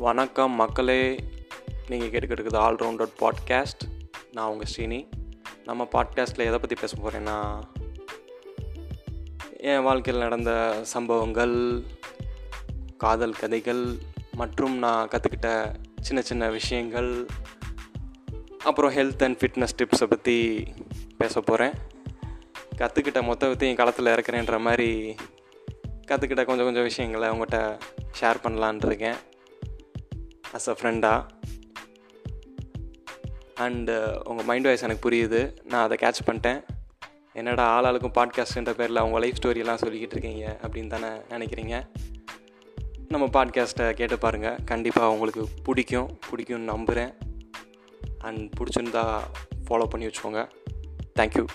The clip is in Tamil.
வணக்கம் மக்களே. நீங்கள் கேட்டுக்கிட்டு இருக்குது ஆல்ரவுண்டட் பாட்காஸ்ட் நான் உங்கள் ஸ்ரீனி. நம்ம பாட்காஸ்ட்டில் எதை பற்றி பேச போகிறேன்னா என் வாழ்க்கையில் நடந்த சம்பவங்கள் காதல் கதைகள் மற்றும் நான் கற்றுக்கிட்ட சின்ன சின்ன விஷயங்கள் அப்புறம் ஹெல்த் அண்ட் ஃபிட்னஸ் டிப்ஸை பற்றி பேச போகிறேன் கற்றுக்கிட்ட மொத்தத்தையும் களத்தில் இறக்குறேன்ற மாதிரி கற்றுக்கிட்ட கொஞ்சம் கொஞ்சம் விஷயங்களை அவங்ககிட்ட ஷேர் பண்ணலான் இருக்கேன். அஸ் அ ஃப்ரெண்டாக அண்டு உங்கள் மைண்ட் வாய்ஸ் எனக்கு புரியுது. நான் அதை கேட்ச் பண்ணிட்டேன். என்னடா ஆளாளுக்கும் பாட்காஸ்ட்ன்ற பேரில் அவங்க லைஃப் ஸ்டோரியெல்லாம் சொல்லிக்கிட்டு இருக்கீங்க அப்படின்னு தானே நினைக்கிறீங்க? நம்ம பாட்காஸ்ட்டை கேட்டு பாருங்கள் கண்டிப்பாக உங்களுக்கு பிடிக்கும். பிடிக்கும்னு நம்புகிறேன் அண்ட் பிடிச்சிருந்தா ஃபாலோ பண்ணி வச்சுக்கோங்க. தேங்க்யூ